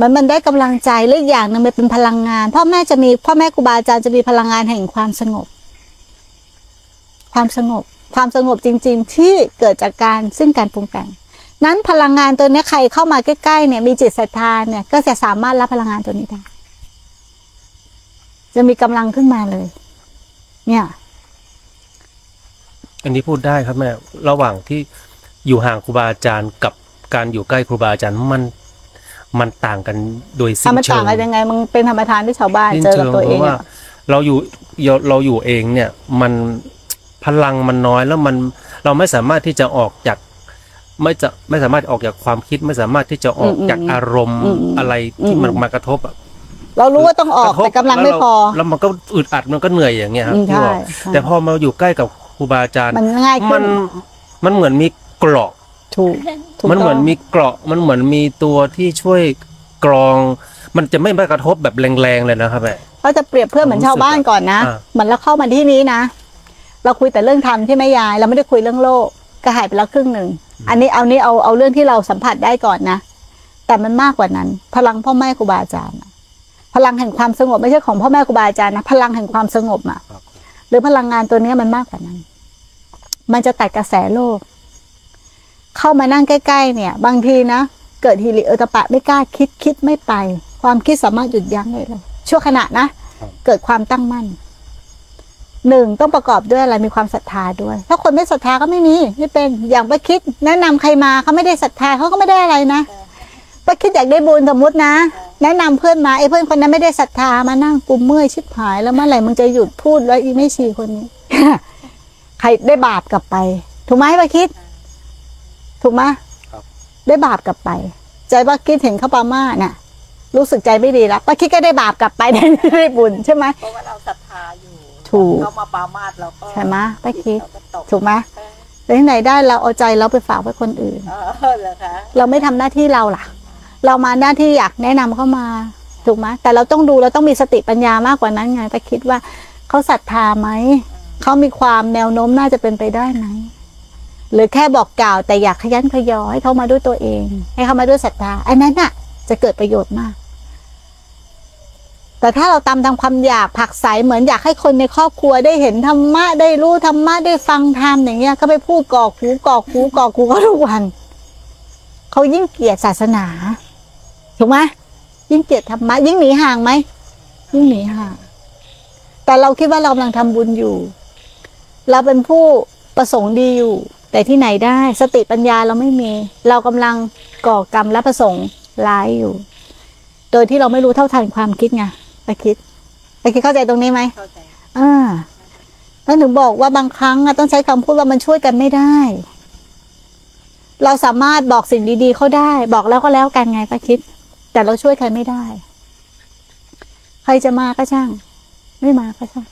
มันมันได้กำลังใจและอีกอย่างหนึงมันเป็นพลังงาน พ่อแม่จะมีพ่อแม่ครูบาอาจารย์จะมีพลังงานแห่งความสงบ ความสงบ ความสงบจริง ๆ ที่เกิดจากการซึ่งการปรุงแต่ง นั้นพลังงานตัวนี้ใครเข้ามาใกล้ๆเนี่ย มีจิตศรัทธาเนี่ย ก็จะสามารถรับพลังงานตัวนี้ได้ จะมีกำลังขึ้นมาเลย เนี่ย อันนี้พูดได้ครับแม่ ระหว่างที่อยู่ห่างครูบาอาจารย์กับการอยู่ใกล้ครูบาอาจารย์มัน มันต่างกันโดยสิ้ถ้านมันเชิต่างงกันยังไงมึงเป็นธรรมทานที่ชาวบ้านสิ้นเจอเชิกับงตัวเพเองราะว่าอะเราอยู่เราเราอยู่เองเนี่ยมันพลังมันน้อยแล้วมันเราไม่สามารถที่จะออกจากไม่จะไม่สามารถออกจากความคิดไม่สามารถที่จะออกจากอารมณ์อะไรที่มันมากระทบอะเรารู้ว่าต้องออกระทบแต่กำลังไม่แวเราพอ แล้วมันก็อึดอัดมันก็เหนื่อยอย่างเงี้ยครับอืมที่บอกใช่ใช่แต่พอมาอยู่ใกล้กับครูบาอาจารย์มันง่ายขึ้มันนมันเหมือนมีเกราะถูกถูก มันเหมือนต้องมีเกราะมันเหมือนมีตัวที่ช่วยกรอง มันจะไม่มากระทบแบบแรงๆเลยนะครับแม่เขาจะเปรียบเพื่อเหมือนชาวบ้านก่อนนะอ่าเหมือนเราเข้ามาที่นี้นะ เราคุยแต่เรื่องธรรมใช่ไหมยาย เราไม่ได้คุยเรื่องโลกก็หายไปแล้วครึ่งหนึ่งอันนี้เอานี้เอาเอาเรื่องที่เราสัมผัสได้ก่อนนะแต่มันมากกว่านั้น พลังพ่อแม่ครูบาอาจารย์อะพลังแห่งความสงบไม่ใช่ของพ่อแม่ครูบาอาจารย์นะพลังแห่งความสงบอะหรือพลังงานตัวเนี้ยมันมากกว่านั้น มันจะตัดกระแสโลก เข้ามานั่งใกล้ ๆ เนี่ย บางทีนะ เกิดฮิริโอตปะไม่กล้าคิดคิดไม่ไป ความคิดสามารถหยุดยั้งเลยเลยชั่วขณะนะ เกิดความตั้งมั่นหนึ่งต้องประกอบด้วยอะไรมีความศรัทธาด้วย ถ้าคนไม่ศรัทธาก็ไม่มีไม่เป็นอย่างไปคิด แนะนำใครมาเขาไม่ได้ศรัทธาเขาก็ไม่ได้อะไรนะไปคิดอยากได้บุญสมมตินะ แนะนำเพื่อนมาไอ้เพื่อนคนนั้นไม่ได้ศรัทธามานั่งกุมเมื่อยชิบหายแล้วเมื่อไหร่มึงจะหยุดพูดแล้วอีไม่ชีคนนี้ใครได้บาปกลับไป ถูกไหมป้าคิด ถูกไหมครับ ได้บาปกลับไป ใจป้าคิดเห็นเขาปามาน่ะ รู้สึกใจไม่ดีแล้วป้าคิดก็ได้บาปกลับไปได้ได้บุญใช่ไหมเพราะว่าเราศรัทธาอยู่ถูกเขามาปรามาสเราก็ใช่ไหมป้าคิดเราก็ตกถูกไหมแล้วที่ไหนได้เราเอาใจเราไปฝากไว้คนอื่นเออเหรอคะเราไม่ทำหน้าที่เราล่ะ เรามาหน้าที่อยากแนะนำเข้ามาถูกไหมแต่เราต้องดูเราต้องมีสติปัญญามากกว่านั้นไงไปคิดว่าเขาศรัทธาไหมเขามีความแนวโน้มน่าจะเป็นไปได้ไหม หรือแค่บอกกล่าวแต่อยากขยันขยอให้เขามาด้วยตัวเอง ให้เขามาด้วยศรัทธาอันนั้นน่ะ จะเกิดประโยชน์มาก แต่ถ้าเราตามทำความอยากผักไสเหมือนอยากให้คนในครอบครัวได้เห็นธรรมะได้รู้ธรรมะได้ฟังธรรมอย่างเงี้ยก็ไปพูดกอกหูกอกหูกอกหูเขาทุกวันเขายิ่งเกลียดศาสนาถูกไหมยิ่งเกลียดธรรมะ ยิ่งหนีห่างไหมยิ่งหนีห่างแต่เราคิดว่าเรากำลังทำบุญอยู่ เราเป็นผู้ประสงค์ดีอยู่ แต่ที่ไหนได้สติปัญญาเราไม่มี เรากำลังก่อกรรมและประสงค์ร้ายอยู่ โดยที่เราไม่รู้เท่าทันความคิดไงไปคิดไปคิดเข้าใจตรงนี้ไหมเข้าใจอ่าแล้วถึงบอกว่าบางครั้งอะต้องใช้คำพูดว่ามันช่วยกันไม่ได้ เราสามารถบอกสิ่งดีๆเขาได้ บอกแล้วก็แล้วกันไงป้าคิด แต่เราช่วยใครไม่ได้ ใครจะมาก็ช่าง ไม่มาก็ช่าง